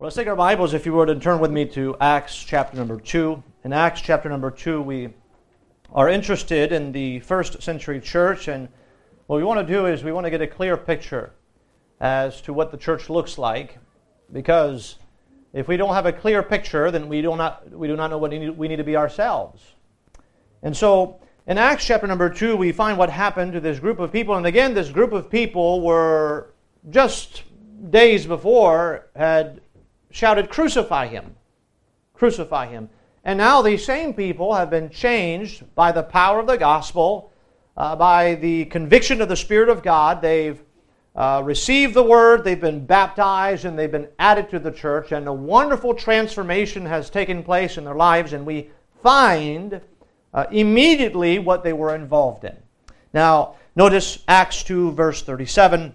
Well, let's take our Bibles, if you would, and turn with me to Acts chapter number 2. In Acts chapter number 2, we are interested in the first century church, and what we want to do is we want to get a clear picture as to what the church looks like, because if we don't have a clear picture, then we do not, we do not know what we need to be ourselves. And so, in Acts chapter number 2, we find what happened to this group of people, and again, this group of people were just days before had shouted, Crucify him! Crucify him. And now these same people have been changed by the power of the gospel, uh, by the conviction of the Spirit of God. They've uh, received the word, they've been baptized, and they've been added to the church. And a wonderful transformation has taken place in their lives, and we find uh, immediately what they were involved in. Now, notice Acts 2, verse 37.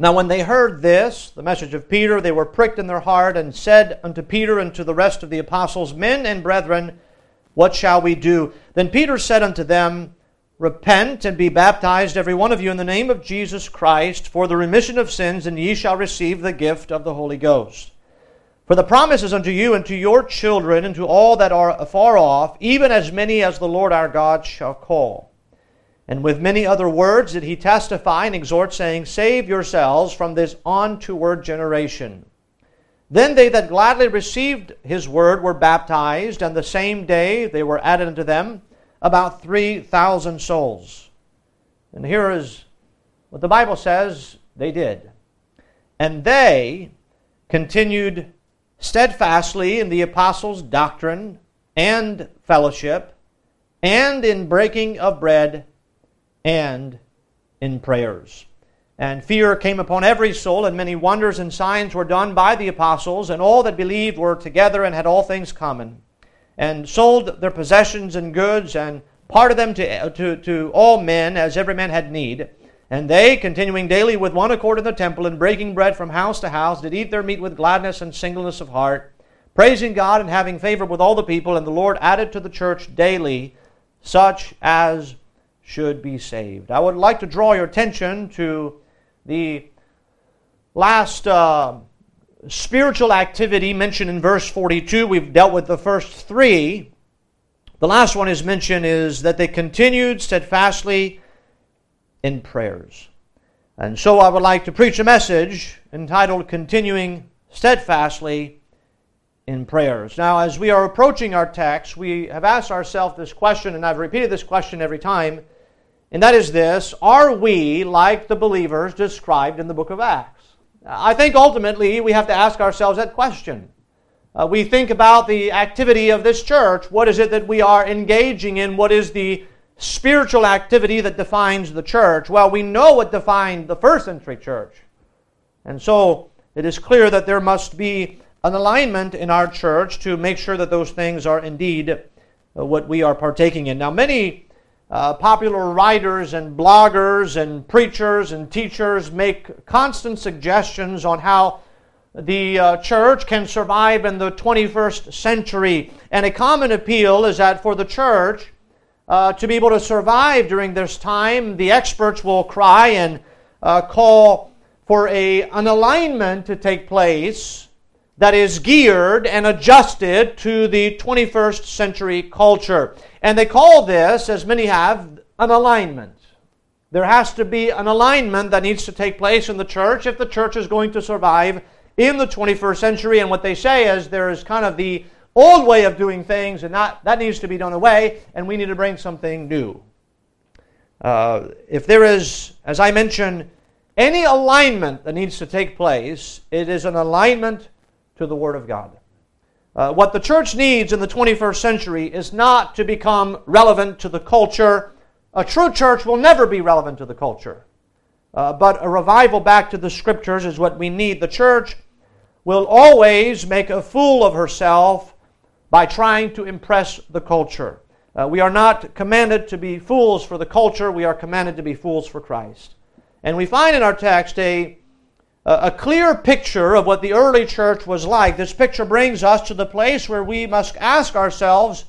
Now, when they heard this, the message of Peter, they were pricked in their heart and said unto Peter and to the rest of the apostles, Men and brethren, what shall we do? Then Peter said unto them, Repent and be baptized, every one of you, in the name of Jesus Christ, for the remission of sins, and ye shall receive the gift of the Holy Ghost. For the promise is unto you and to your children and to all that are afar off, even as many as the Lord our God shall call. And with many other words did he testify and exhort, saying, Save yourselves from this untoward generation. Then they that gladly received his word were baptized, and the same day they were added unto them about 3,000 souls. And here is what the Bible says they did. And they continued steadfastly in the apostles' doctrine and fellowship, and in breaking of bread and in prayers. And fear came upon every soul, and many wonders and signs were done by the apostles, and all that believed were together and had all things common, and sold their possessions and goods, and parted them to, to, to all men as every man had need. And they, continuing daily with one accord in the temple, and breaking bread from house to house, did eat their meat with gladness and singleness of heart, praising God and having favor with all the people. And the Lord added to the church daily such as should be saved. I would like to draw your attention to the last uh, spiritual activity mentioned in verse 42. We've dealt with the first three. The last one is mentioned is that they continued steadfastly in prayers. And so I would like to preach a message entitled Continuing Steadfastly in Prayers. Now, as we are approaching our text, we have asked ourselves this question, and I've repeated this question every time and that is this Are we like the believers described in the book of Acts? I think ultimately we have to ask ourselves that question. Uh, we think about the activity of this church. What is it that we are engaging in? What is the spiritual activity that defines the church? Well, we know what defined the first century church. And so it is clear that there must be an alignment in our church to make sure that those things are indeed uh, what we are partaking in. Now, many uh, popular writers and bloggers and preachers and teachers make constant suggestions on how the uh, church can survive in the 21st century. And a common appeal is that for the church uh, to be able to survive during this time, the experts will cry and uh, call for a, an alignment to take place that is geared and adjusted to the 21st century culture. And they call this, as many have, an alignment. There has to be an alignment that needs to take place in the church if the church is going to survive in the 21st century. And what they say is there is kind of the old way of doing things, and that, that needs to be done away, and we need to bring something new. Uh, if there is, as I mentioned, any alignment that needs to take place, it is an alignment to the Word of God. Uh, what the church needs in the 21st century is not to become relevant to the culture. A true church will never be relevant to the culture. Uh, but a revival back to the scriptures is what we need. The church will always make a fool of herself by trying to impress the culture. Uh, we are not commanded to be fools for the culture, we are commanded to be fools for Christ. And we find in our text a a clear picture of what the early church was like. This picture brings us to the place where we must ask ourselves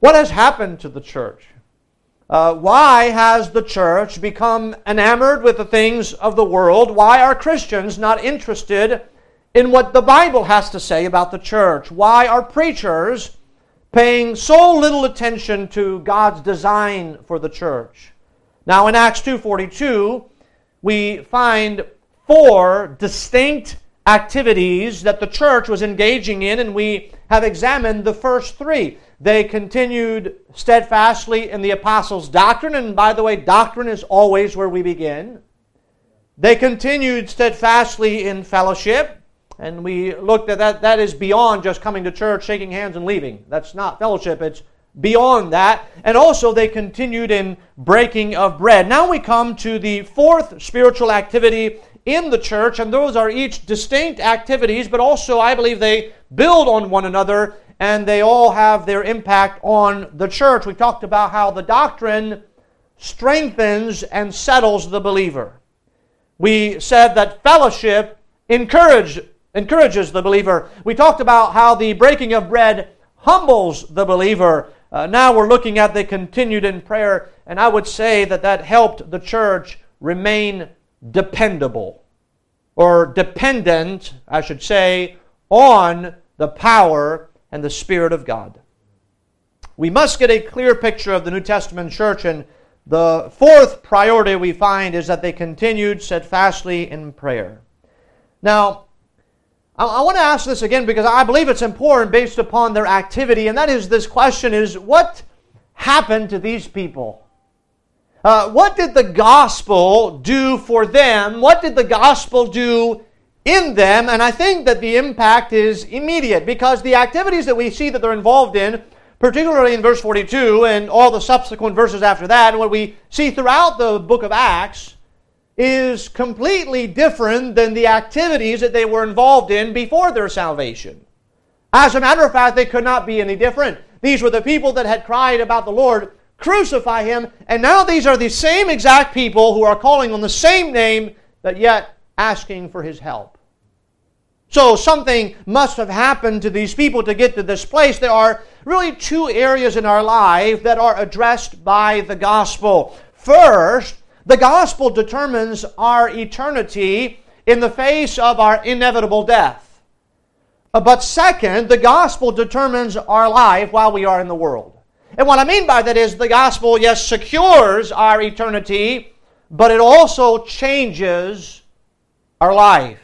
what has happened to the church? Uh, why has the church become enamored with the things of the world? Why are Christians not interested in what the Bible has to say about the church. Why are preachers paying so little attention to God's design for the church? Now in Acts 2:42, we find four distinct activities that the church was engaging in and we have examined the first 3. They continued steadfastly in the apostles' doctrine and by the way, doctrine is always where we begin. They continued steadfastly in fellowship. And we looked at that. That is beyond just coming to church, shaking hands, and leaving. That's not fellowship. It's beyond that. And also, they continued in breaking of bread. Now we come to the fourth spiritual activity in the church, and those are each distinct activities, but also I believe they build on one another and they all have their impact on the church. We talked about how the doctrine strengthens and settles the believer. We said that fellowship encourage, encourages the believer. We talked about how the breaking of bread humbles the believer. Uh, now we're looking at the continued in prayer, and I would say that that helped the church remain dependable, or dependent, I should say, on the power and the Spirit of God. We must get a clear picture of the New Testament church and the fourth priority we find is that they continued steadfastly in prayer. Now, I, want to ask this again because I believe it's important based upon their activity, and that is this question is what happened to these people? Uh, what did the gospel do for them? What did the gospel do in them? And I think that the impact is immediate because the activities that we see that they're involved in particularly in verse 42 and all the subsequent verses after that, and what we see throughout the book of Acts is completely different than the activities that they were involved in before their salvation. As a matter of fact, they could not be any different. These were the people that had cried about the Lord, crucify him, and now these are the same exact people who are calling on the same name, but yet asking for his help. So something must have happened to these people to get to this place. There are really two areas in our life that are addressed by the gospel. First, the gospel determines our eternity in the face of our inevitable death. But second, the gospel determines our life while we are in the world. And what I mean by that is the gospel, yes, secures our eternity, but it also changes our life.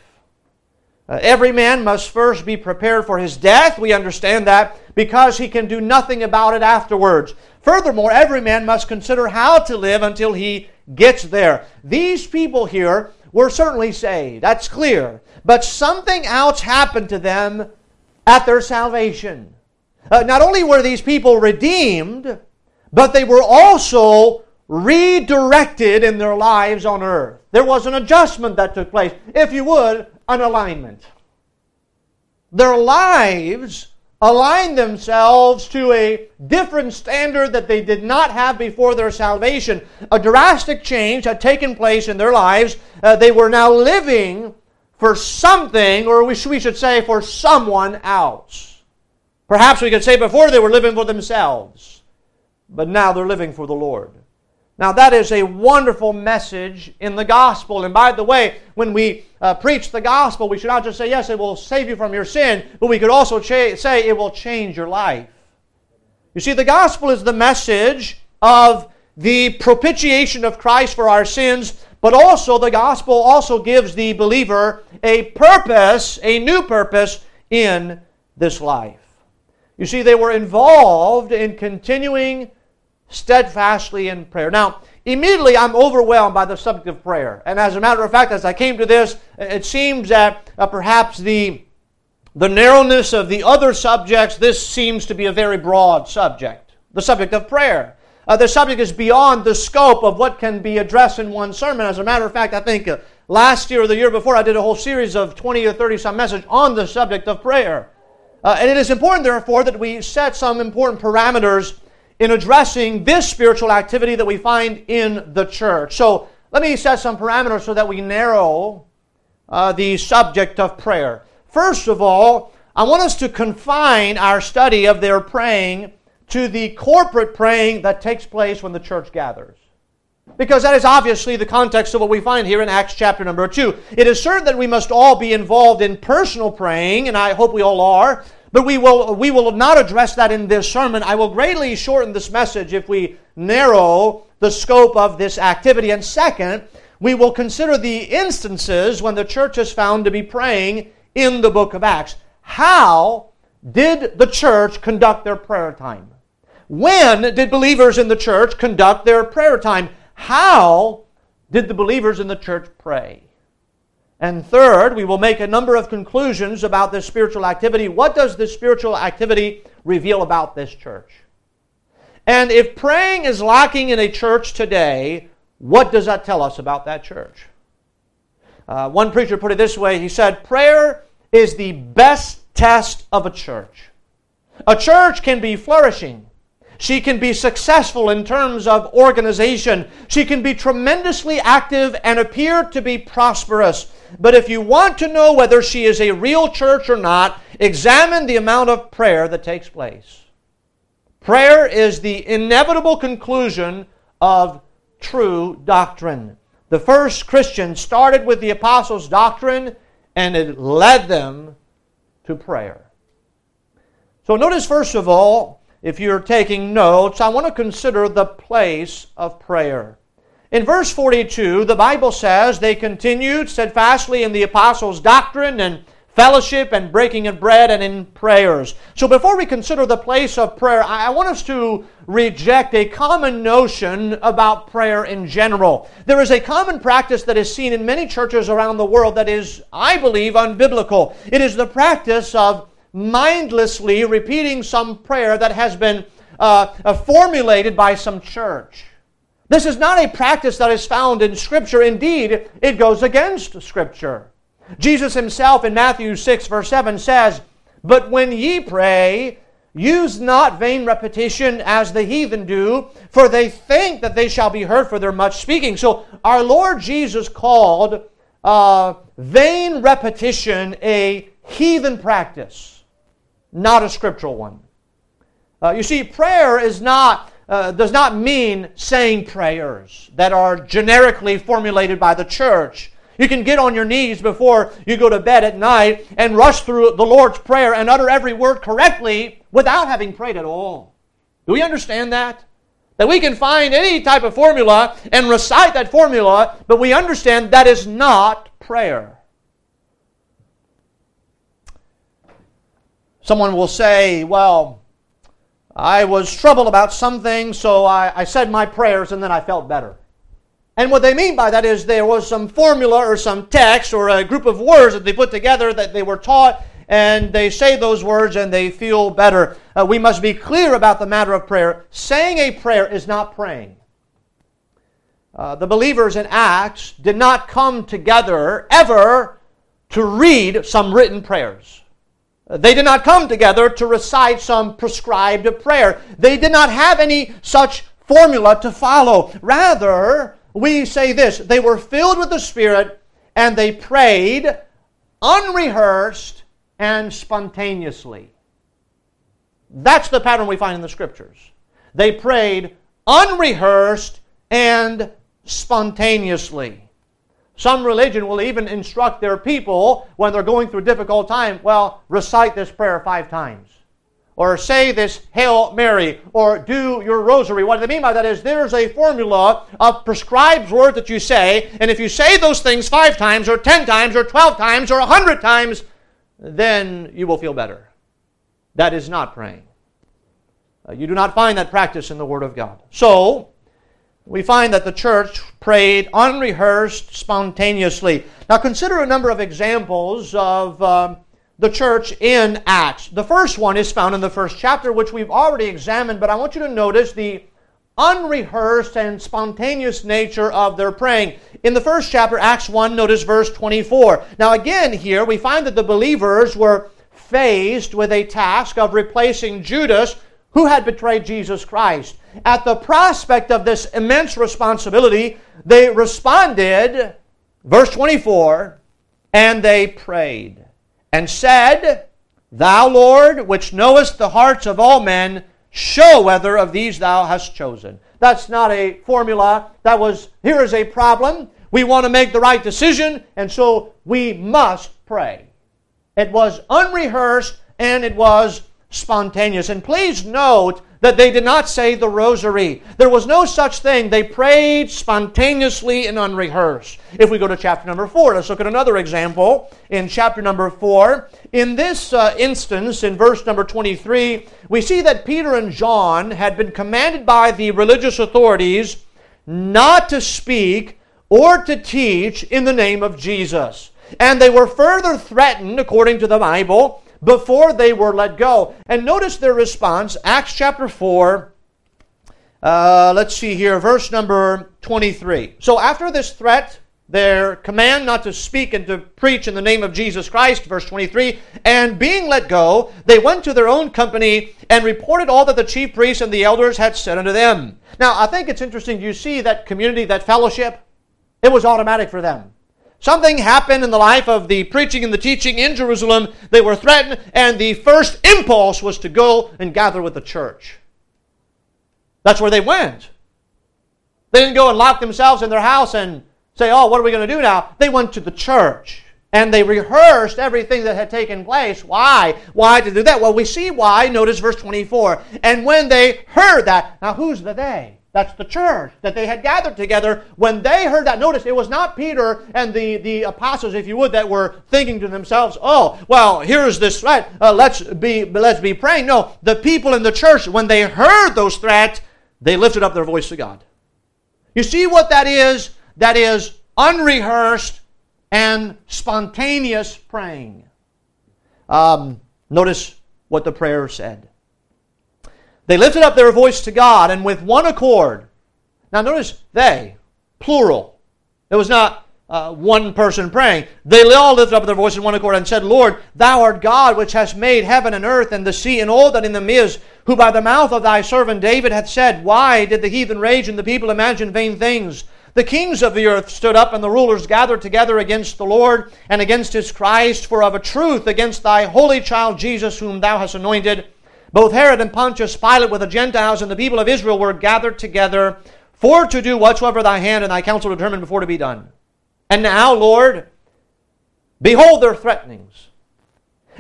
Uh, every man must first be prepared for his death. We understand that because he can do nothing about it afterwards. Furthermore, every man must consider how to live until he gets there. These people here were certainly saved. That's clear. But something else happened to them at their salvation. Uh, not only were these people redeemed, but they were also redirected in their lives on earth. There was an adjustment that took place. If you would, an alignment. Their lives aligned themselves to a different standard that they did not have before their salvation. A drastic change had taken place in their lives. Uh, they were now living for something, or we should say for someone else. Perhaps we could say before they were living for themselves, but now they're living for the Lord. Now, that is a wonderful message in the gospel. And by the way, when we uh, preach the gospel, we should not just say, yes, it will save you from your sin, but we could also cha- say it will change your life. You see, the gospel is the message of the propitiation of Christ for our sins, but also the gospel also gives the believer a purpose, a new purpose in this life. You see, they were involved in continuing steadfastly in prayer. Now, immediately I'm overwhelmed by the subject of prayer. And as a matter of fact, as I came to this, it seems that uh, perhaps the, the narrowness of the other subjects, this seems to be a very broad subject the subject of prayer. Uh, the subject is beyond the scope of what can be addressed in one sermon. As a matter of fact, I think uh, last year or the year before, I did a whole series of 20 or 30 some message on the subject of prayer. Uh, and it is important, therefore, that we set some important parameters in addressing this spiritual activity that we find in the church. So let me set some parameters so that we narrow uh, the subject of prayer. First of all, I want us to confine our study of their praying to the corporate praying that takes place when the church gathers. Because that is obviously the context of what we find here in Acts chapter number 2. It is certain that we must all be involved in personal praying, and I hope we all are, but we will, we will not address that in this sermon. I will greatly shorten this message if we narrow the scope of this activity. And second, we will consider the instances when the church is found to be praying in the book of Acts. How did the church conduct their prayer time? When did believers in the church conduct their prayer time? How did the believers in the church pray? And third, we will make a number of conclusions about this spiritual activity. What does this spiritual activity reveal about this church? And if praying is lacking in a church today, what does that tell us about that church? Uh, one preacher put it this way he said, Prayer is the best test of a church. A church can be flourishing. She can be successful in terms of organization. She can be tremendously active and appear to be prosperous. But if you want to know whether she is a real church or not, examine the amount of prayer that takes place. Prayer is the inevitable conclusion of true doctrine. The first Christians started with the apostles' doctrine and it led them to prayer. So, notice first of all, if you're taking notes, I want to consider the place of prayer. In verse 42, the Bible says they continued steadfastly in the apostles' doctrine and fellowship and breaking of bread and in prayers. So before we consider the place of prayer, I want us to reject a common notion about prayer in general. There is a common practice that is seen in many churches around the world that is, I believe, unbiblical. It is the practice of mindlessly repeating some prayer that has been uh, uh formulated by some church. This is not a practice that is found in Scripture. Indeed, it goes against Scripture. Jesus himself in Matthew 6, verse 7 says, But when ye pray, use not vain repetition as the heathen do, for they think that they shall be heard for their much speaking. So our Lord Jesus called uh, vain repetition a heathen practice, not a scriptural one. Uh, you see, prayer is not uh, does not mean saying prayers that are generically formulated by the church. You can get on your knees before you go to bed at night and rush through the Lord's Prayer and utter every word correctly without having prayed at all. Do we understand that? That we can find any type of formula and recite that formula, but we understand that is not prayer. Someone will say, well, I was troubled about some things, so I, I said my prayers and then I felt better. And what they mean by that is there was some formula or some text or a group of words that they put together that they were taught, and they say those words and they feel better. Uh, we must be clear about the matter of prayer. Saying a prayer is not praying. Uh, the believers in Acts did not come together ever to read some written prayers. They did not come together to recite some prescribed prayer. They did not have any such formula to follow. Rather, we say this they were filled with the Spirit and they prayed unrehearsed and spontaneously. That's the pattern we find in the Scriptures. They prayed unrehearsed and spontaneously. Some religion will even instruct their people when they're going through a difficult time, well, recite this prayer five times. Or say this Hail Mary, or do your rosary. What they mean by that is there's a formula of prescribed words that you say, and if you say those things five times, or ten times, or twelve times, or a hundred times, then you will feel better. That is not praying. Uh, you do not find that practice in the Word of God. So, we find that the church prayed unrehearsed, spontaneously. Now, consider a number of examples of um, the church in Acts. The first one is found in the first chapter, which we've already examined, but I want you to notice the unrehearsed and spontaneous nature of their praying. In the first chapter, Acts 1, notice verse 24. Now, again, here we find that the believers were faced with a task of replacing Judas who had betrayed Jesus Christ. At the prospect of this immense responsibility, they responded, verse 24, and they prayed and said, Thou, Lord, which knowest the hearts of all men, show whether of these thou hast chosen. That's not a formula. That was, here is a problem. We want to make the right decision, and so we must pray. It was unrehearsed and it was spontaneous. And please note that they did not say the rosary. There was no such thing. They prayed spontaneously and unrehearsed. If we go to chapter number 4, let's look at another example in chapter number 4. In this uh, instance, in verse number 23, we see that Peter and John had been commanded by the religious authorities not to speak or to teach in the name of Jesus. And they were further threatened, according to the Bible, before they were let go. And notice their response, Acts chapter 4. Uh, let's see here, verse number 23. So after this threat, their command not to speak and to preach in the name of Jesus Christ, verse 23, and being let go, they went to their own company and reported all that the chief priests and the elders had said unto them. Now, I think it's interesting. You see that community, that fellowship? It was automatic for them. Something happened in the life of the preaching and the teaching in Jerusalem. They were threatened, and the first impulse was to go and gather with the church. That's where they went. They didn't go and lock themselves in their house and say, Oh, what are we going to do now? They went to the church. And they rehearsed everything that had taken place. Why? Why to do that? Well, we see why. Notice verse 24. And when they heard that, now who's the they? That's the church that they had gathered together. When they heard that, notice it was not Peter and the, the apostles, if you would, that were thinking to themselves, oh, well, here's this threat. Uh, let's, be, let's be praying. No, the people in the church, when they heard those threats, they lifted up their voice to God. You see what that is? That is unrehearsed and spontaneous praying. Um, notice what the prayer said. They lifted up their voice to God and with one accord. Now notice they, plural. It was not uh, one person praying. They all lifted up their voice in one accord and said, Lord, thou art God which hast made heaven and earth and the sea and all that in them is, who by the mouth of thy servant David hath said, Why did the heathen rage and the people imagine vain things? The kings of the earth stood up, and the rulers gathered together against the Lord and against his Christ, for of a truth against thy holy child Jesus, whom thou hast anointed. Both Herod and Pontius Pilate with the Gentiles and the people of Israel were gathered together for to do whatsoever thy hand and thy counsel determined before to be done. And now, Lord, behold their threatenings,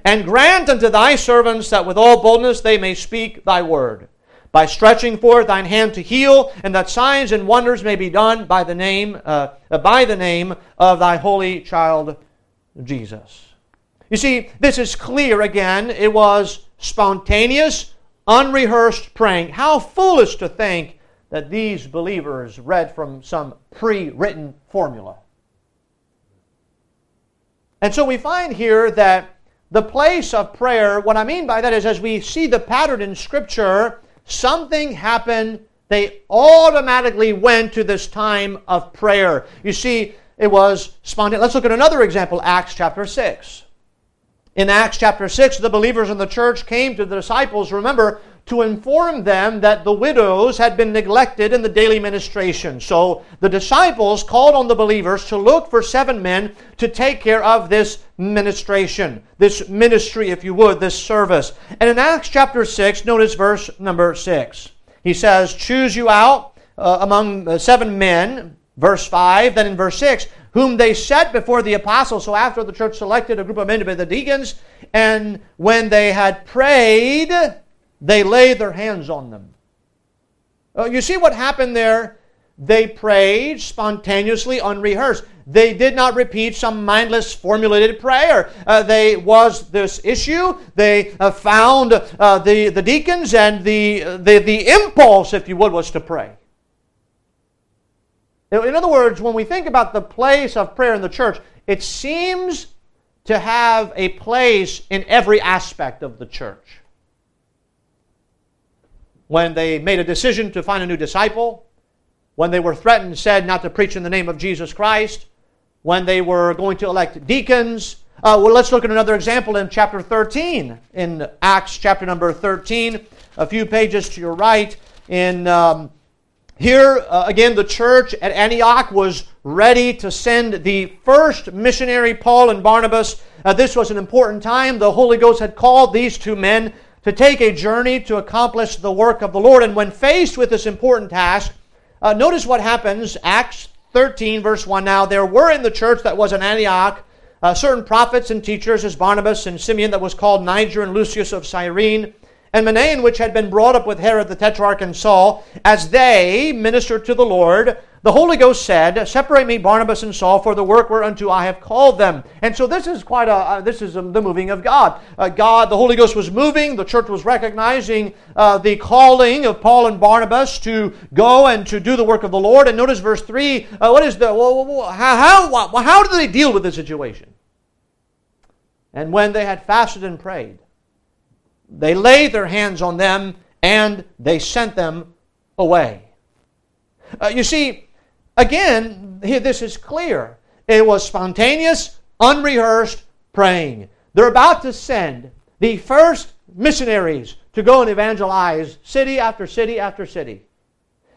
and grant unto thy servants that with all boldness they may speak thy word, by stretching forth thine hand to heal, and that signs and wonders may be done by the name, uh, by the name of thy holy child Jesus. You see, this is clear again. It was spontaneous, unrehearsed praying. How foolish to think that these believers read from some pre written formula. And so we find here that the place of prayer, what I mean by that is as we see the pattern in Scripture, something happened. They automatically went to this time of prayer. You see, it was spontaneous. Let's look at another example, Acts chapter 6. In Acts chapter 6, the believers in the church came to the disciples, remember, to inform them that the widows had been neglected in the daily ministration. So the disciples called on the believers to look for seven men to take care of this ministration, this ministry, if you would, this service. And in Acts chapter 6, notice verse number 6. He says, Choose you out uh, among seven men, verse 5. Then in verse 6, whom they set before the apostles. So after the church selected a group of men to be the deacons, and when they had prayed, they laid their hands on them. Uh, you see what happened there? They prayed spontaneously, unrehearsed. They did not repeat some mindless formulated prayer. Uh, they was this issue. They uh, found uh, the, the deacons, and the, the, the impulse, if you would, was to pray. In other words, when we think about the place of prayer in the church, it seems to have a place in every aspect of the church. When they made a decision to find a new disciple, when they were threatened, said not to preach in the name of Jesus Christ, when they were going to elect deacons. Uh, well, let's look at another example in chapter 13, in Acts chapter number 13, a few pages to your right, in um, here, uh, again, the church at Antioch was ready to send the first missionary, Paul and Barnabas. Uh, this was an important time. The Holy Ghost had called these two men to take a journey to accomplish the work of the Lord. And when faced with this important task, uh, notice what happens. Acts 13, verse 1. Now, there were in the church that was in Antioch uh, certain prophets and teachers, as Barnabas and Simeon, that was called Niger and Lucius of Cyrene, and Manaen, which had been brought up with Herod the Tetrarch and Saul, as they ministered to the Lord, the Holy Ghost said, Separate me, Barnabas and Saul, for the work whereunto I have called them. And so this is quite a, uh, this is the moving of God. Uh, God, the Holy Ghost was moving. The church was recognizing uh, the calling of Paul and Barnabas to go and to do the work of the Lord. And notice verse 3, uh, what is the, how, how, how did they deal with the situation? And when they had fasted and prayed, they laid their hands on them and they sent them away. Uh, you see, Again, here this is clear. It was spontaneous, unrehearsed praying. They're about to send the first missionaries to go and evangelize city after city after city.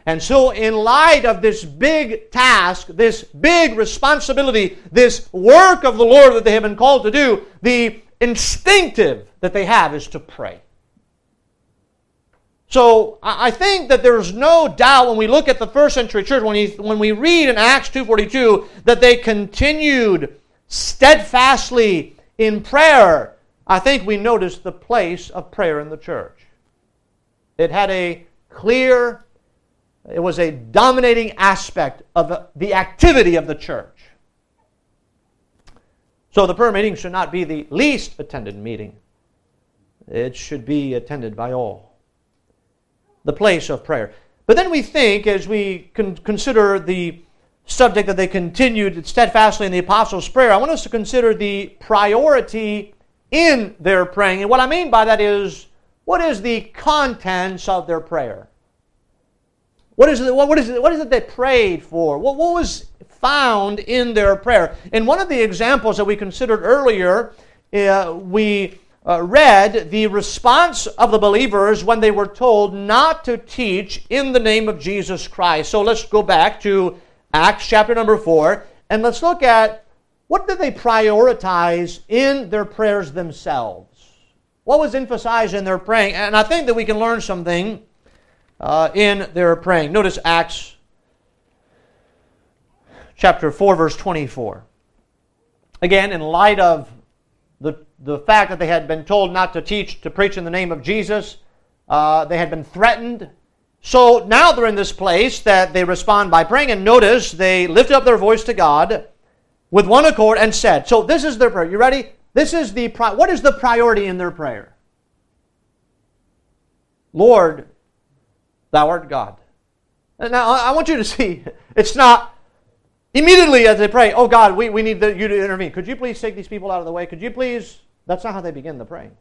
And so, in light of this big task, this big responsibility, this work of the Lord that they have been called to do, the instinctive that they have is to pray. So I think that there's no doubt when we look at the first century church, when, he, when we read in Acts 2.42, that they continued steadfastly in prayer. I think we notice the place of prayer in the church. It had a clear, it was a dominating aspect of the activity of the church. So the prayer meeting should not be the least attended meeting. It should be attended by all the place of prayer. But then we think, as we con- consider the subject that they continued steadfastly in the apostles' prayer, I want us to consider the priority in their praying. And what I mean by that is, what is the contents of their prayer? What is it, what is it, what is it they prayed for? What, what was found in their prayer? In one of the examples that we considered earlier, uh, we uh, read the response of the believers when they were told not to teach in the name of Jesus Christ. So let's go back to Acts chapter number 4 and let's look at what did they prioritize in their prayers themselves? What was emphasized in their praying? And I think that we can learn something uh, in their praying. Notice Acts chapter 4, verse 24. Again, in light of the, the fact that they had been told not to teach, to preach in the name of Jesus. Uh, they had been threatened. So now they're in this place that they respond by praying. And notice they lifted up their voice to God with one accord and said, So this is their prayer. You ready? This is the pri- what is the priority in their prayer? Lord, thou art God. Uh, now I want you to see it's not Immediately as they pray, oh God, we, we need the, you to intervene. Could you please take these people out of the way? Could you please? That's not how they begin the praying.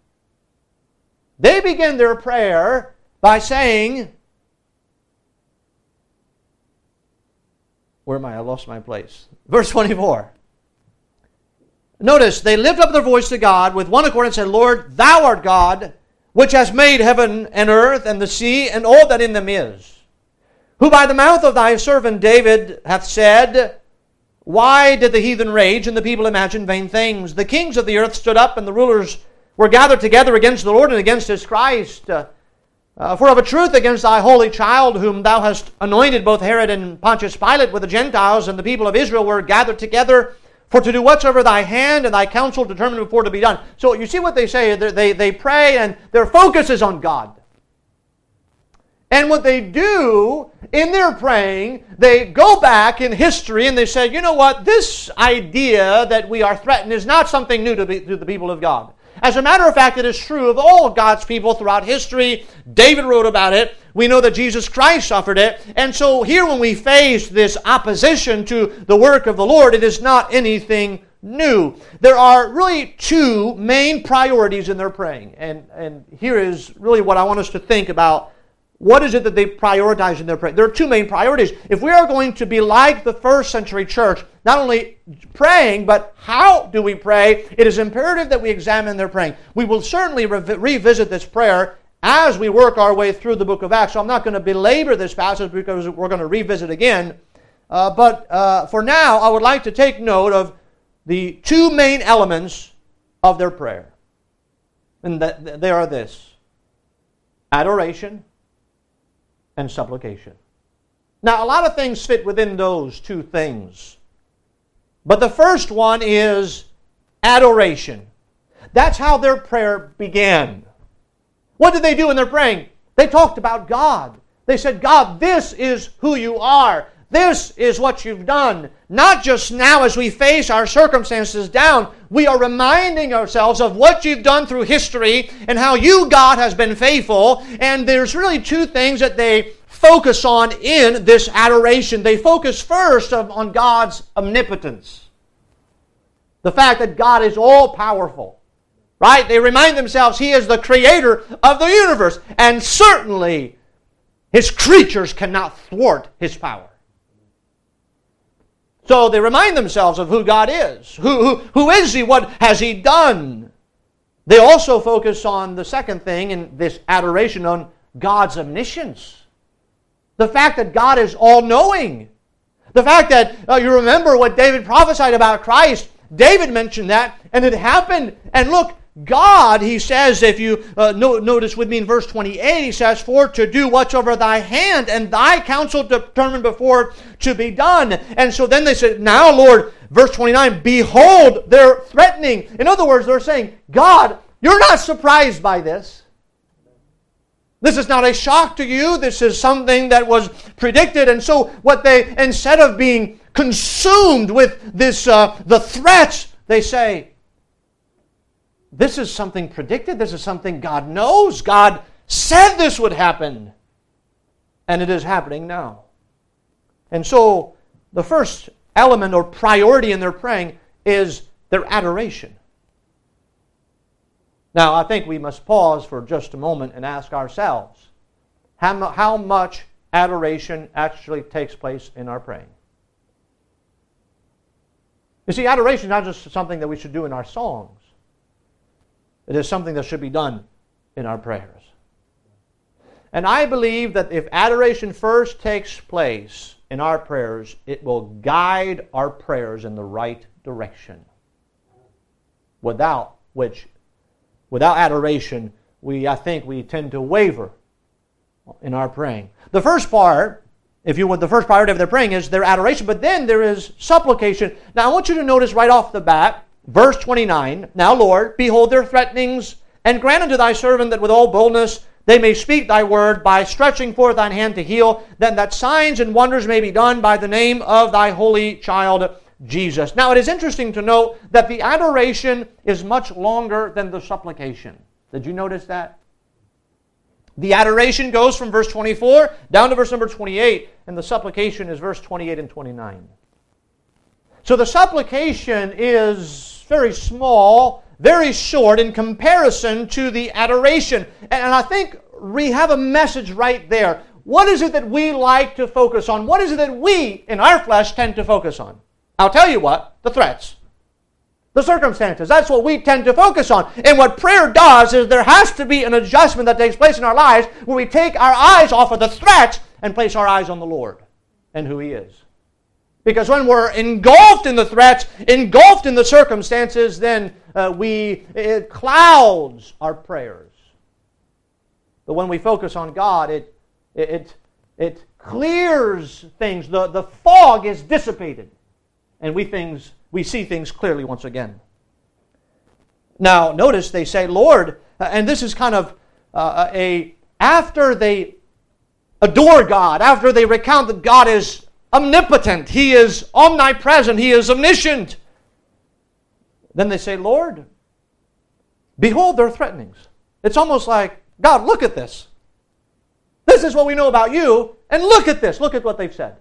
They begin their prayer by saying, Where am I? I lost my place. Verse 24. Notice, they lift up their voice to God with one accord and said, Lord, thou art God, which has made heaven and earth and the sea and all that in them is, who by the mouth of thy servant David hath said, why did the heathen rage and the people imagine vain things? The kings of the earth stood up and the rulers were gathered together against the Lord and against his Christ. Uh, uh, for of a truth against thy holy child, whom thou hast anointed, both Herod and Pontius Pilate with the Gentiles and the people of Israel were gathered together for to do whatsoever thy hand and thy counsel determined before to be done. So you see what they say? They, they pray and their focus is on God. And what they do in their praying, they go back in history and they say, you know what, this idea that we are threatened is not something new to the, to the people of God. As a matter of fact, it is true of all God's people throughout history. David wrote about it. We know that Jesus Christ suffered it. And so here, when we face this opposition to the work of the Lord, it is not anything new. There are really two main priorities in their praying. And, and here is really what I want us to think about what is it that they prioritize in their prayer? There are two main priorities. If we are going to be like the first century church, not only praying, but how do we pray? It is imperative that we examine their praying. We will certainly re- revisit this prayer as we work our way through the book of Acts. So I'm not going to belabor this passage because we're going to revisit again. Uh, but uh, for now, I would like to take note of the two main elements of their prayer. And that, they are this adoration and supplication. Now, a lot of things fit within those two things. But the first one is adoration. That's how their prayer began. What did they do when they're praying? They talked about God. They said, God, this is who you are. This is what you've done. Not just now as we face our circumstances down, we are reminding ourselves of what you've done through history and how you, God, has been faithful. And there's really two things that they focus on in this adoration. They focus first on God's omnipotence. The fact that God is all powerful. Right? They remind themselves He is the creator of the universe. And certainly, His creatures cannot thwart His power. So they remind themselves of who God is. Who, who, who is He? What has He done? They also focus on the second thing in this adoration on God's omniscience. The fact that God is all knowing. The fact that uh, you remember what David prophesied about Christ. David mentioned that, and it happened. And look, God, he says, if you uh, no, notice with me in verse 28, he says, For to do whatsoever thy hand and thy counsel determined before to be done. And so then they said, Now, Lord, verse 29, behold, they're threatening. In other words, they're saying, God, you're not surprised by this. This is not a shock to you. This is something that was predicted. And so, what they, instead of being consumed with this, uh, the threats, they say, this is something predicted. This is something God knows. God said this would happen. And it is happening now. And so, the first element or priority in their praying is their adoration. Now, I think we must pause for just a moment and ask ourselves how, how much adoration actually takes place in our praying. You see, adoration is not just something that we should do in our songs. It is something that should be done in our prayers. And I believe that if adoration first takes place in our prayers, it will guide our prayers in the right direction. Without which, without adoration, we I think we tend to waver in our praying. The first part, if you want, the first priority of their praying is their adoration, but then there is supplication. Now I want you to notice right off the bat Verse 29 Now, Lord, behold their threatenings, and grant unto thy servant that with all boldness they may speak thy word by stretching forth thine hand to heal, then that signs and wonders may be done by the name of thy holy child Jesus. Now, it is interesting to note that the adoration is much longer than the supplication. Did you notice that? The adoration goes from verse 24 down to verse number 28, and the supplication is verse 28 and 29. So the supplication is very small, very short in comparison to the adoration. And I think we have a message right there. What is it that we like to focus on? What is it that we, in our flesh, tend to focus on? I'll tell you what the threats, the circumstances. That's what we tend to focus on. And what prayer does is there has to be an adjustment that takes place in our lives where we take our eyes off of the threats and place our eyes on the Lord and who He is. Because when we're engulfed in the threats, engulfed in the circumstances, then uh, we it clouds our prayers. But when we focus on God, it it it clears things. The, the fog is dissipated, and we things we see things clearly once again. Now, notice they say, "Lord," uh, and this is kind of uh, a after they adore God, after they recount that God is omnipotent, He is omnipresent, He is omniscient. Then they say, Lord, behold their threatenings. It's almost like, God, look at this. This is what we know about you, and look at this. Look at what they've said.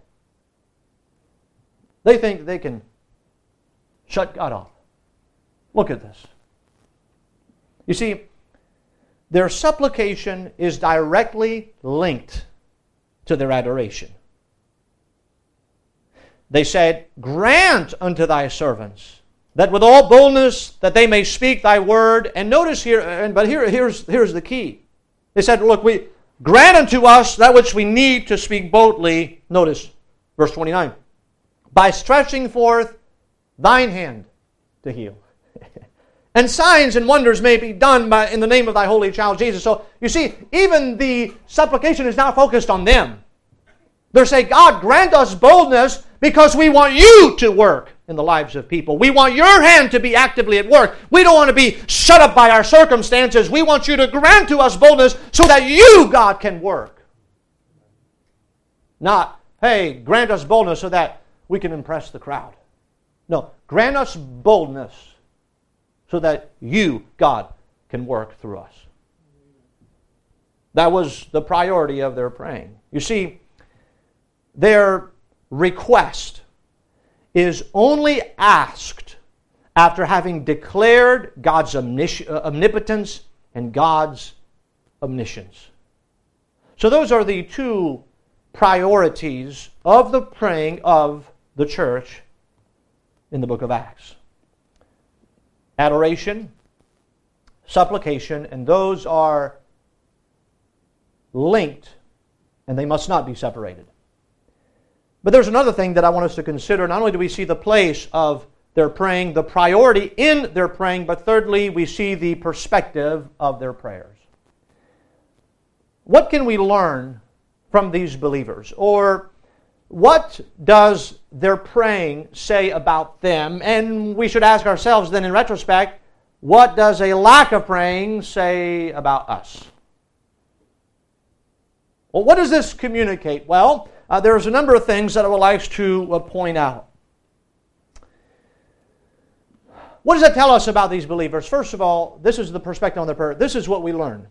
They think they can shut God off. Look at this. You see, their supplication is directly linked to their adoration. They said, Grant unto thy servants that with all boldness that they may speak thy word. And notice here, and but here, here's, here's the key. They said, Look, we grant unto us that which we need to speak boldly. Notice verse 29. By stretching forth thine hand to heal. and signs and wonders may be done by, in the name of thy holy child Jesus. So you see, even the supplication is not focused on them. They're saying, God, grant us boldness because we want you to work in the lives of people. We want your hand to be actively at work. We don't want to be shut up by our circumstances. We want you to grant to us boldness so that you, God, can work. Not, hey, grant us boldness so that we can impress the crowd. No, grant us boldness so that you, God, can work through us. That was the priority of their praying. You see, their request is only asked after having declared God's uh, omnipotence and God's omniscience. So, those are the two priorities of the praying of the church in the book of Acts adoration, supplication, and those are linked and they must not be separated. But there's another thing that I want us to consider. Not only do we see the place of their praying, the priority in their praying, but thirdly, we see the perspective of their prayers. What can we learn from these believers? Or what does their praying say about them? And we should ask ourselves then, in retrospect, what does a lack of praying say about us? Well, what does this communicate? Well, uh, there's a number of things that I would like to uh, point out. What does that tell us about these believers? First of all, this is the perspective on their prayer. This is what we learn.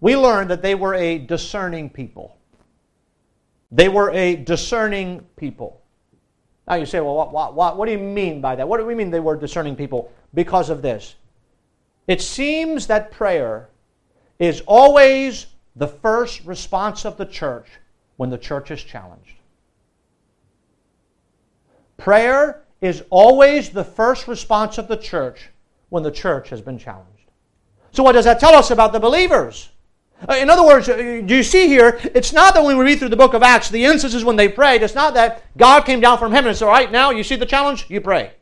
We learn that they were a discerning people. They were a discerning people. Now you say, well, what, what, what, what do you mean by that? What do we mean they were discerning people? Because of this. It seems that prayer is always the first response of the church when the church is challenged. Prayer is always the first response of the church when the church has been challenged. So, what does that tell us about the believers? Uh, in other words, uh, do you see here? It's not that when we read through the book of Acts, the instances when they prayed, it's not that God came down from heaven and said, All right, now you see the challenge? You pray.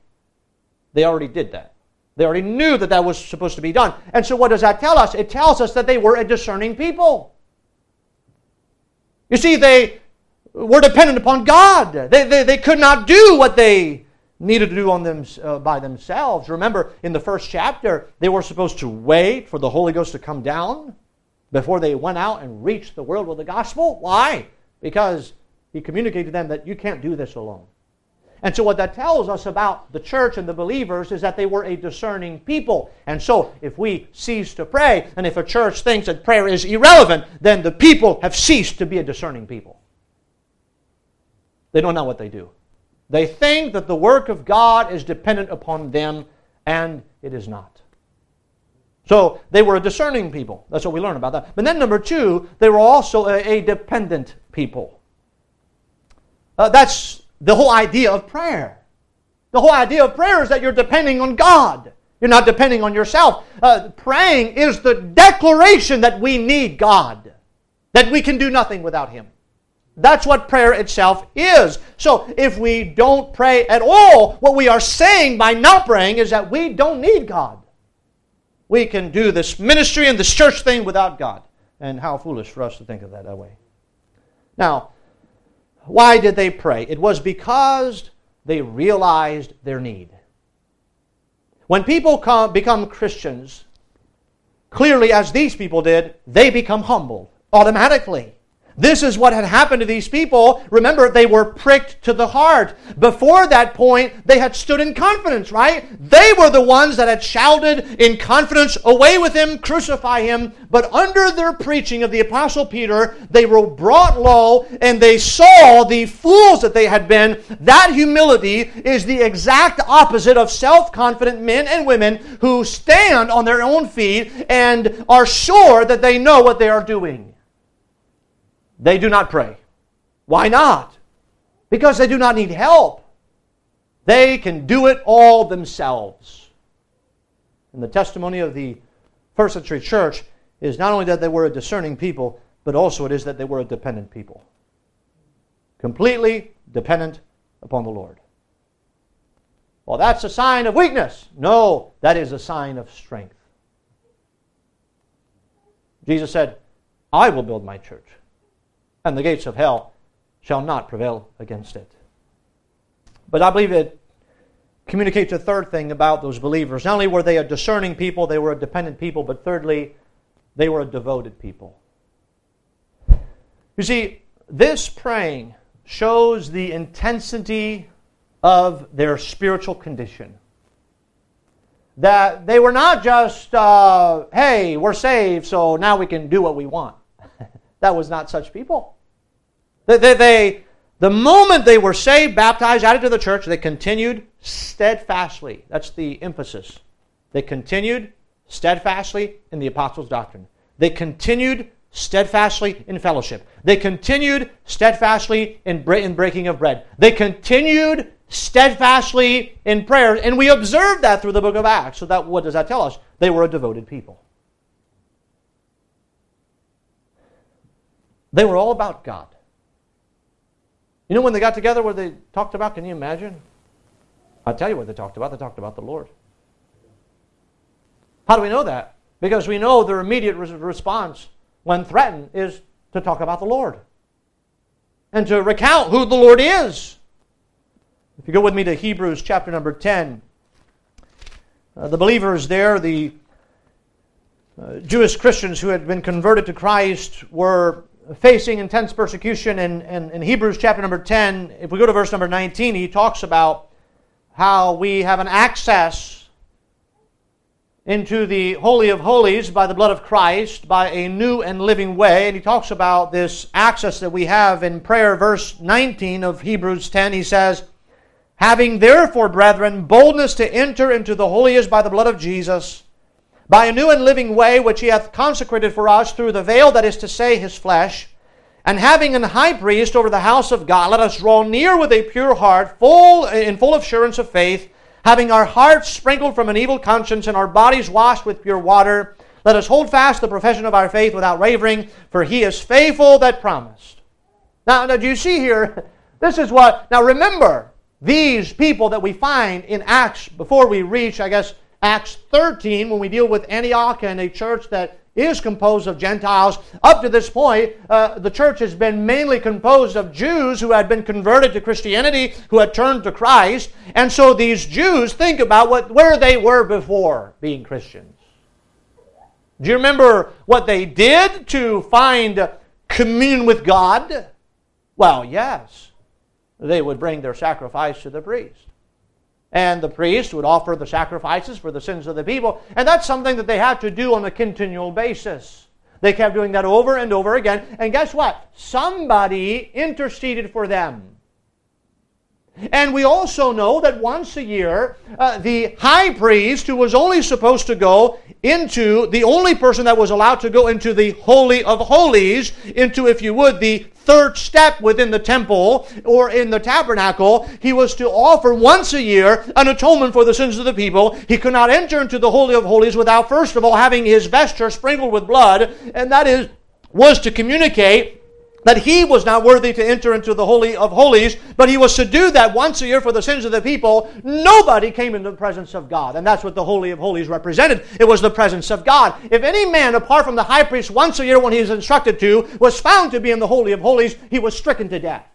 They already did that. They already knew that that was supposed to be done. And so, what does that tell us? It tells us that they were a discerning people. You see, they were dependent upon God. They, they, they could not do what they needed to do on them uh, by themselves. Remember, in the first chapter, they were supposed to wait for the Holy Ghost to come down before they went out and reached the world with the gospel. Why? Because he communicated to them that you can't do this alone. And so, what that tells us about the church and the believers is that they were a discerning people. And so, if we cease to pray, and if a church thinks that prayer is irrelevant, then the people have ceased to be a discerning people. They don't know what they do. They think that the work of God is dependent upon them, and it is not. So, they were a discerning people. That's what we learn about that. But then, number two, they were also a, a dependent people. Uh, that's the whole idea of prayer. The whole idea of prayer is that you're depending on God. You're not depending on yourself. Uh, praying is the declaration that we need God, that we can do nothing without Him. That's what prayer itself is. So if we don't pray at all, what we are saying by not praying is that we don't need God. We can do this ministry and this church thing without God. And how foolish for us to think of that that way. Now, why did they pray? It was because they realized their need. When people come, become Christians, clearly as these people did, they become humble automatically. This is what had happened to these people. Remember, they were pricked to the heart. Before that point, they had stood in confidence, right? They were the ones that had shouted in confidence, Away with him, crucify him. But under their preaching of the Apostle Peter, they were brought low and they saw the fools that they had been. That humility is the exact opposite of self confident men and women who stand on their own feet and are sure that they know what they are doing. They do not pray. Why not? Because they do not need help. They can do it all themselves. And the testimony of the first century church is not only that they were a discerning people, but also it is that they were a dependent people. Completely dependent upon the Lord. Well, that's a sign of weakness. No, that is a sign of strength. Jesus said, I will build my church, and the gates of hell shall not prevail against it. But I believe it communicates a third thing about those believers. Not only were they a discerning people, they were a dependent people, but thirdly, they were a devoted people. You see, this praying shows the intensity of their spiritual condition. That they were not just, uh, hey, we're saved, so now we can do what we want. That was not such people. They, they, they, the moment they were saved, baptized, added to the church, they continued steadfastly. That's the emphasis. They continued steadfastly in the apostles' doctrine. They continued steadfastly in fellowship. They continued steadfastly in, breaking of bread. They continued steadfastly in prayer. And we observe that through the book of Acts. So that what does that tell us? They were a devoted people. They were all about God. You know when they got together what they talked about? Can you imagine? I'll tell you what they talked about. They talked about the Lord. How do we know that? Because we know their immediate response when threatened is to talk about the Lord and to recount who the Lord is. If you go with me to Hebrews chapter number 10, uh, the believers there, the uh, Jewish Christians who had been converted to Christ, were facing intense persecution. And in, in Hebrews chapter number 10, if we go to verse number 19, he talks about how we have an access into the Holy of Holies by the blood of Christ, by a new and living way. And he talks about this access that we have in prayer, verse 19 of Hebrews 10. He says, Having therefore, brethren, boldness to enter into the holiest by the blood of Jesus, by a new and living way which he hath consecrated for us through the veil that is to say his flesh, and having an high priest over the house of God, let us draw near with a pure heart, full in full assurance of faith, having our hearts sprinkled from an evil conscience and our bodies washed with pure water. Let us hold fast the profession of our faith without wavering, for he is faithful that promised. Now, now do you see here? This is what, now remember, these people that we find in Acts, before we reach, I guess, Acts 13, when we deal with Antioch and a church that is composed of Gentiles. Up to this point, uh, the church has been mainly composed of Jews who had been converted to Christianity, who had turned to Christ. And so these Jews think about what, where they were before being Christians. Do you remember what they did to find communion with God? Well, yes they would bring their sacrifice to the priest. And the priest would offer the sacrifices for the sins of the people. And that's something that they had to do on a continual basis. They kept doing that over and over again. And guess what? Somebody interceded for them. And we also know that once a year, uh, the high priest, who was only supposed to go into, the only person that was allowed to go into the Holy of Holies, into, if you would, the third step within the temple or in the tabernacle, he was to offer once a year an atonement for the sins of the people. He could not enter into the Holy of Holies without, first of all, having his vesture sprinkled with blood, and that is was to communicate that he was not worthy to enter into the Holy of Holies, but he was to do that once a year for the sins of the people. Nobody came into the presence of God. And that's what the Holy of Holies represented. It was the presence of God. If any man, apart from the high priest once a year when he was instructed to, was found to be in the Holy of Holies, he was stricken to death.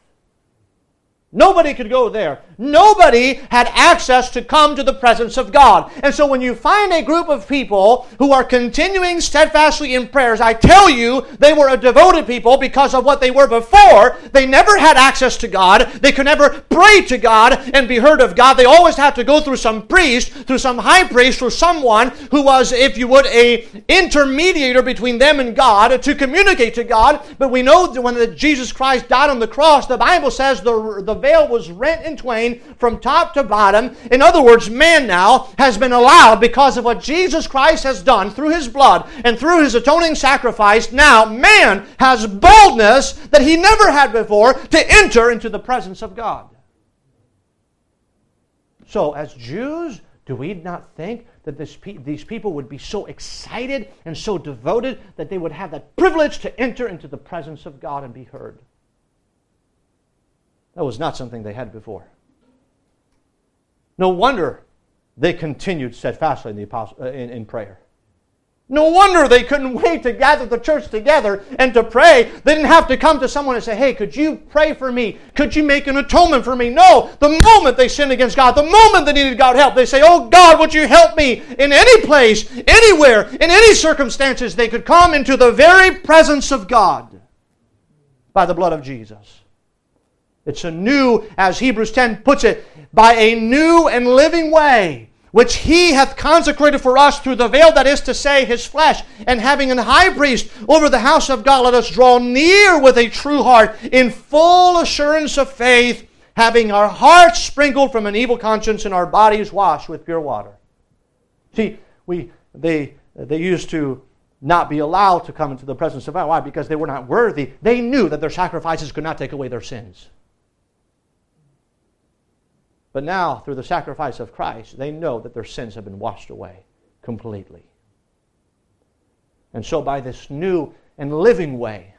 Nobody could go there. Nobody had access to come to the presence of God. And so when you find a group of people who are continuing steadfastly in prayers, I tell you, they were a devoted people because of what they were before. They never had access to God. They could never pray to God and be heard of God. They always had to go through some priest, through some high priest, or someone who was, if you would, a intermediator between them and God to communicate to God. But we know that when Jesus Christ died on the cross, the Bible says the, the veil was rent in twain from top to bottom. In other words, man now has been allowed, because of what Jesus Christ has done through his blood and through his atoning sacrifice, now man has boldness that he never had before to enter into the presence of God. So, as Jews, do we not think that this, these people would be so excited and so devoted that they would have that privilege to enter into the presence of God and be heard? That was not something they had before. No wonder they continued steadfastly in, the apostle, uh, in, in prayer. No wonder they couldn't wait to gather the church together and to pray. They didn't have to come to someone and say, Hey, could you pray for me? Could you make an atonement for me? No. The moment they sinned against God, the moment they needed God help, they say, Oh God, would you help me in any place, anywhere, in any circumstances? They could come into the very presence of God by the blood of Jesus. It's a new, as Hebrews 10 puts it, by a new and living way which he hath consecrated for us through the veil that is to say his flesh and having an high priest over the house of god let us draw near with a true heart in full assurance of faith having our hearts sprinkled from an evil conscience and our bodies washed with pure water. See we they they used to not be allowed to come into the presence of god. Why? Because they were not worthy. They knew that their sacrifices could not take away their sins but now, through the sacrifice of Christ, they know that their sins have been washed away completely. And so, by this new and living way,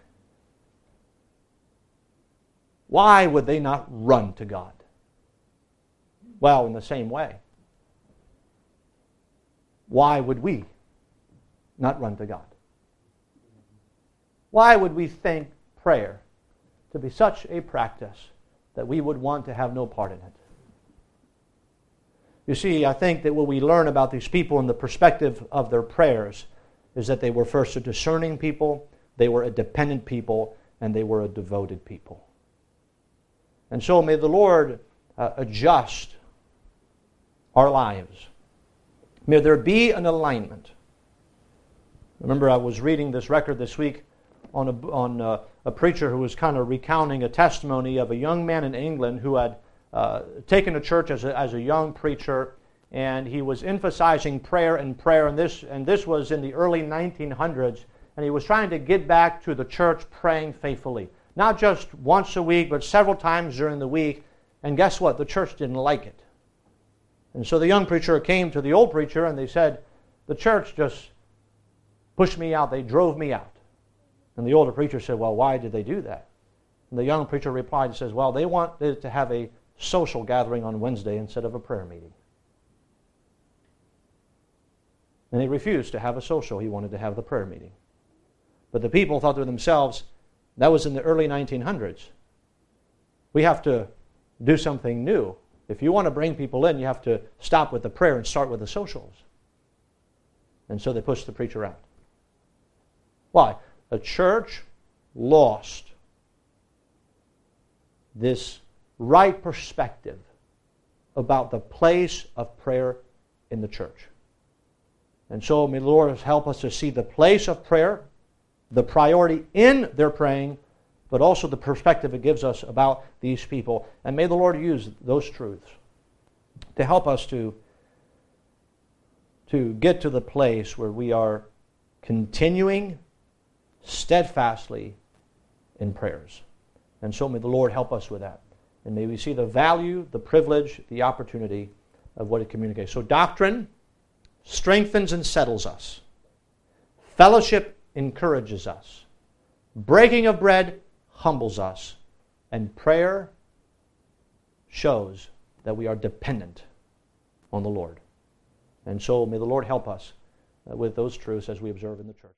why would they not run to God? Well, in the same way. Why would we not run to God? Why would we think prayer to be such a practice that we would want to have no part in it? You see, I think that what we learn about these people in the perspective of their prayers is that they were first a discerning people, they were a dependent people, and they were a devoted people. And so may the Lord uh, adjust our lives. May there be an alignment. Remember, I was reading this record this week on a, on a, uh, a preacher who was kind of recounting a testimony of a young man in England who had uh, taken to church as a, as a young preacher, and he was emphasizing prayer and prayer. And this, and this was in the early 1900s, and he was trying to get back to the church praying faithfully. Not just once a week, but several times during the week. And guess what? The church didn't like it. And so the young preacher came to the old preacher and they said, The church just pushed me out. They drove me out. And the older preacher said, Well, why did they do that? And the young preacher replied and says, Well, they wanted to have a social gathering on Wednesday instead of a prayer meeting. And he refused to have a social. He wanted to have the prayer meeting. But the people thought to themselves, that was in the early 1900s. We have to do something new. If you want to bring people in, you have to stop with the prayer and start with the socials. And so they pushed the preacher out. Why? The church lost this right perspective about the place of prayer in the church. And so may the Lord help us to see the place of prayer, the priority in their praying, but also the perspective it gives us about these people. And may the Lord use those truths to help us to, to get to the place where we are continuing steadfastly in prayers. And so may the Lord help us with that. And may we see the value, the privilege, the opportunity of what it communicates. So, doctrine strengthens and settles us, fellowship encourages us, breaking of bread humbles us, and prayer shows that we are dependent on the Lord. And so, may the Lord help us uh, with those truths as we observe in the church.